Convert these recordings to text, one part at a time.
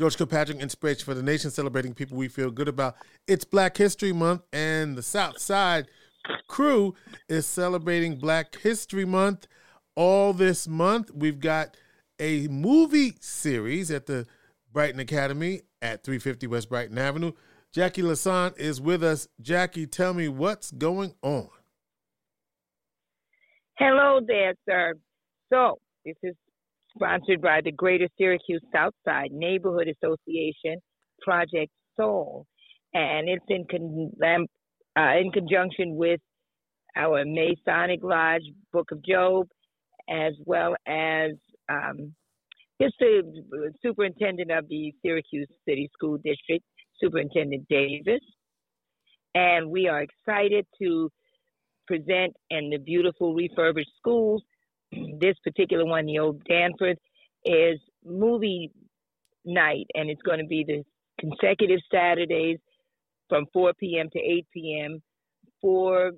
George Kilpatrick Inspiration for the Nation, celebrating people we feel good about. It's Black History Month, and the South Side crew is celebrating Black History Month all this month. We've got a movie series at the Brighton Academy at 350 West Brighton Avenue. Jackie Lassant is with us. Jackie, tell me what's going on. Hello there, sir. So, this is sponsored by the Greater Syracuse Southside Neighborhood Association Project Soul, and it's in con- um, uh, in conjunction with our Masonic Lodge, Book of Job, as well as um, the superintendent of the Syracuse City School District, Superintendent Davis. And we are excited to present in the beautiful refurbished schools. This particular one, the old Danforth, is movie night, and it's going to be the consecutive Saturdays from 4 p.m. to 8 p.m. for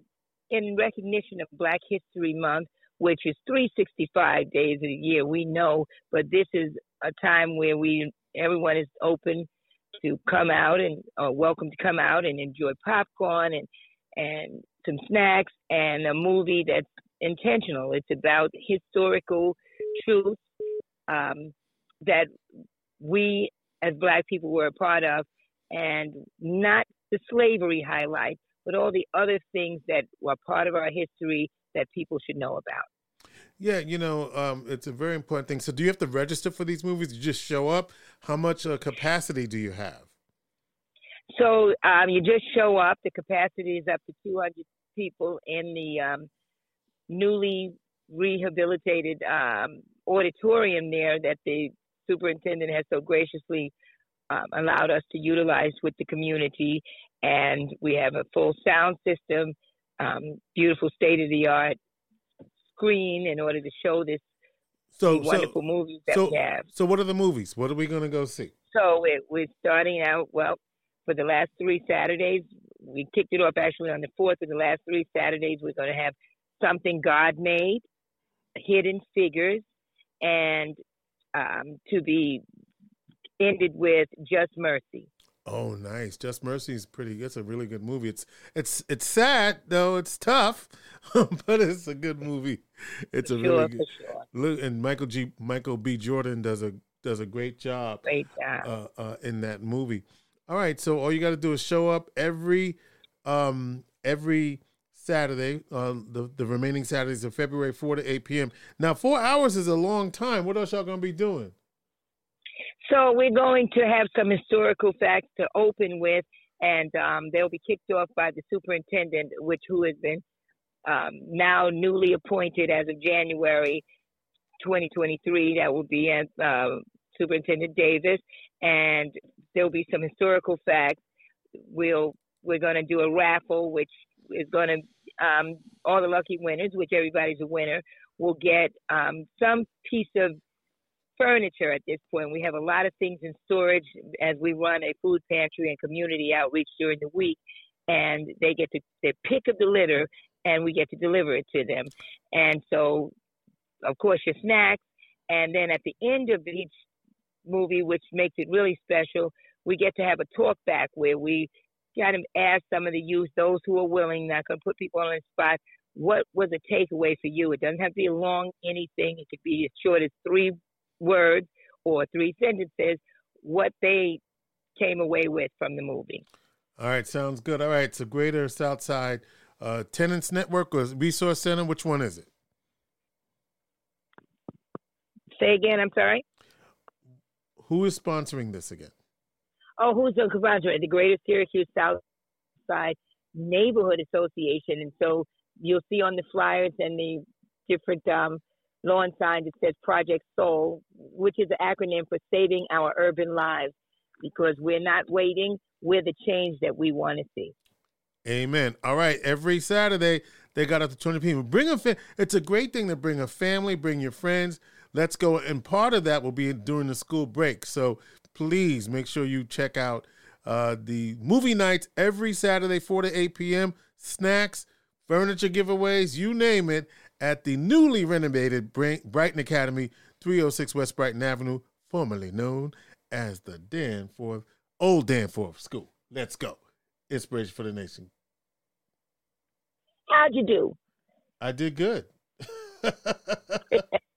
in recognition of Black History Month, which is 365 days a year. We know, but this is a time where we everyone is open to come out and uh, welcome to come out and enjoy popcorn and and some snacks and a movie that's intentional. It's about historical truth um, that we as Black people were a part of, and not the slavery highlight, but all the other things that were part of our history that people should know about. Yeah, you know, um, it's a very important thing. So, do you have to register for these movies? You just show up. How much uh, capacity do you have? So, um, you just show up. The capacity is up to 200 people in the um, newly rehabilitated um, auditorium there that the superintendent has so graciously um, allowed us to utilize with the community. And we have a full sound system, um, beautiful state of the art screen in order to show this so, wonderful so, movies that so, we have. So, what are the movies? What are we going to go see? So, we're, we're starting out, well, for the last three Saturdays, we kicked it off actually on the fourth of the last three Saturdays. We're going to have something God made, hidden figures, and um, to be ended with Just Mercy. Oh, nice! Just Mercy is pretty. It's a really good movie. It's it's it's sad though. It's tough, but it's a good movie. It's a sure, really good. Sure. Look, and Michael G. Michael B. Jordan does a does a great job. Great job uh, uh, in that movie. All right, so all you got to do is show up every um every Saturday, uh, the the remaining Saturdays of February, four to eight p.m. Now, four hours is a long time. What else y'all gonna be doing? So we're going to have some historical facts to open with, and um, they'll be kicked off by the superintendent, which who has been um, now newly appointed as of January 2023. That will be uh, Superintendent Davis, and there'll be some historical facts. We'll we're going to do a raffle, which is going to um, all the lucky winners, which everybody's a winner, will get um, some piece of furniture at this point. We have a lot of things in storage as we run a food pantry and community outreach during the week, and they get to pick up the litter, and we get to deliver it to them. And so, of course, your snacks, and then at the end of each movie, which makes it really special, we get to have a talk back where we kind of ask some of the youth, those who are willing, not going to put people on the spot, what was a takeaway for you? It doesn't have to be a long anything. It could be as short as three words or three sentences, what they came away with from the movie. All right, sounds good. All right, so Greater Southside uh, Tenants Network or Resource Center, which one is it? Say again, I'm sorry. Who is sponsoring this again? Oh, who's the sponsor? The Greater Syracuse South Side Neighborhood Association. And so you'll see on the flyers and the different um, lawn signs it says Project Soul, which is an acronym for Saving Our Urban Lives, because we're not waiting, we're the change that we want to see. Amen. All right, every Saturday they got up to 20 people. Bring a fa- it's a great thing to bring a family, bring your friends. Let's go and part of that will be during the school break. So please make sure you check out uh, the movie nights every Saturday 4 to 8 p.m. Snacks, furniture giveaways, you name it at the newly renovated Brighton Academy, 306 West Brighton Avenue, formerly known as the Danforth, old Danforth School. Let's go. Inspiration for the Nation. How'd you do? I did good.